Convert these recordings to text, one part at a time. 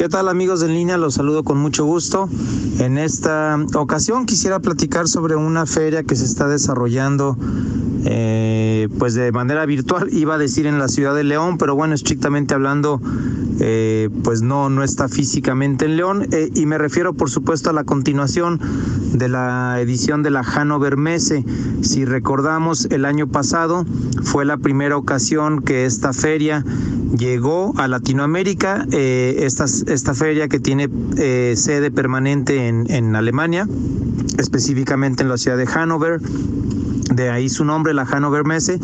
¿Qué tal amigos de línea? Los saludo con mucho gusto. En esta ocasión quisiera platicar sobre una feria que se está desarrollando eh, pues de manera virtual, iba a decir en la ciudad de León, pero bueno, estrictamente hablando, eh, pues no, no está físicamente en León. Eh, y me refiero por supuesto a la continuación de la edición de la Hannover Messe. Si recordamos, el año pasado fue la primera ocasión que esta feria llegó a Latinoamérica. esta, esta feria que tiene sede permanente en, en Alemania, específicamente en la ciudad de Hannover de ahí su nombre, la Hannover Messe,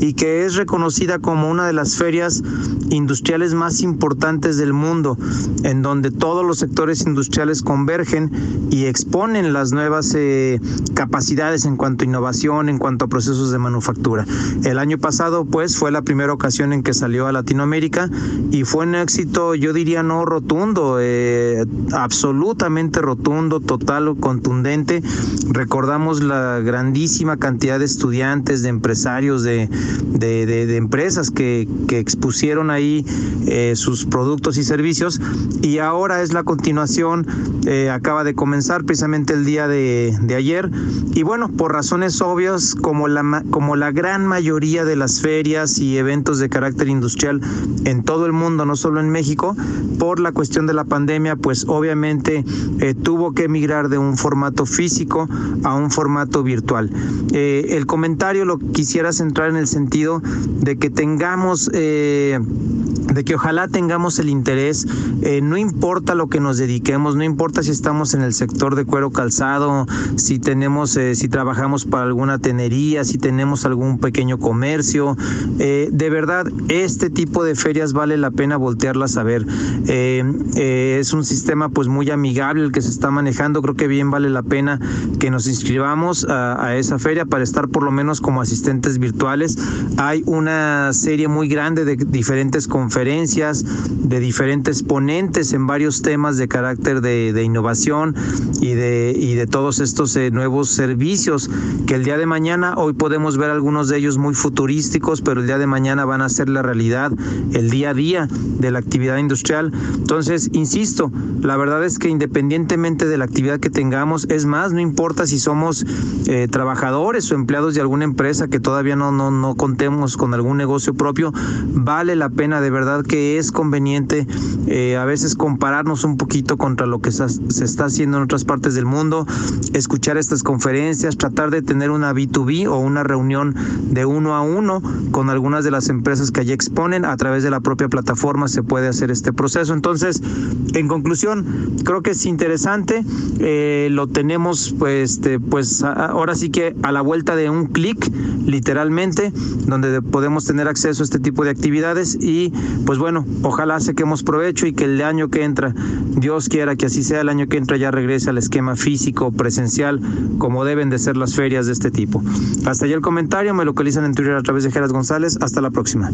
y que es reconocida como una de las ferias industriales más importantes del mundo, en donde todos los sectores industriales convergen y exponen las nuevas eh, capacidades en cuanto a innovación, en cuanto a procesos de manufactura. El año pasado, pues, fue la primera ocasión en que salió a Latinoamérica y fue un éxito, yo diría, no rotundo, eh, absolutamente rotundo, total, contundente. Recordamos la grandísima cantidad de estudiantes, de empresarios, de, de, empresas que, que, expusieron ahí eh, sus productos y servicios y ahora es la continuación, eh, acaba de comenzar precisamente el día de, de, ayer y bueno, por razones obvias, como la, como la gran mayoría de las ferias y eventos de carácter industrial en todo el mundo, no solo en México, por la cuestión de la pandemia, pues obviamente eh, tuvo que emigrar de un formato físico a un formato virtual. Eh, el comentario lo quisiera centrar en el sentido de que tengamos, eh, de que ojalá tengamos el interés, eh, no importa lo que nos dediquemos, no importa si estamos en el sector de cuero calzado, si tenemos, eh, si trabajamos para alguna tenería, si tenemos algún pequeño comercio, de verdad, este tipo de ferias vale la pena voltearlas a ver. es un sistema pues muy amigable el que se está manejando, creo que bien vale la pena que nos inscribamos a, a esa feria para estar por lo menos como asistentes virtuales. Hay una serie muy grande de diferentes conferencias, de diferentes ponentes en varios temas de carácter de, innovación y de, y de todos estos eh, nuevos servicios que el día de mañana, hoy podemos ver algunos de ellos muy futurísticos, pero el día de mañana van a ser la realidad, el día a día de la actividad industrial. Entonces, insisto, la verdad es que independientemente de la actividad que tengamos, es más, no importa si somos eh, trabajadores o empleados de alguna empresa que todavía no, no, no contemos con algún negocio propio, vale la pena de que es conveniente eh, a veces compararnos un poquito contra lo que se, está haciendo en otras partes del mundo, escuchar estas conferencias, tratar de tener una B2B o una reunión de uno a uno con algunas de las empresas que allí exponen. A través de la propia plataforma se puede hacer este proceso. Entonces, en conclusión, creo que es interesante. Eh, lo tenemos, pues, este, pues ahora sí que a la vuelta de un clic, literalmente, donde podemos tener acceso a este tipo de actividades y pues bueno, ojalá saquemos provecho y que el año que entra, Dios quiera que así sea, el año que entra ya regrese al esquema físico, presencial, como deben de ser las ferias de este tipo. Hasta allá el comentario, me localizan en Twitter a través de Geras González, hasta la próxima.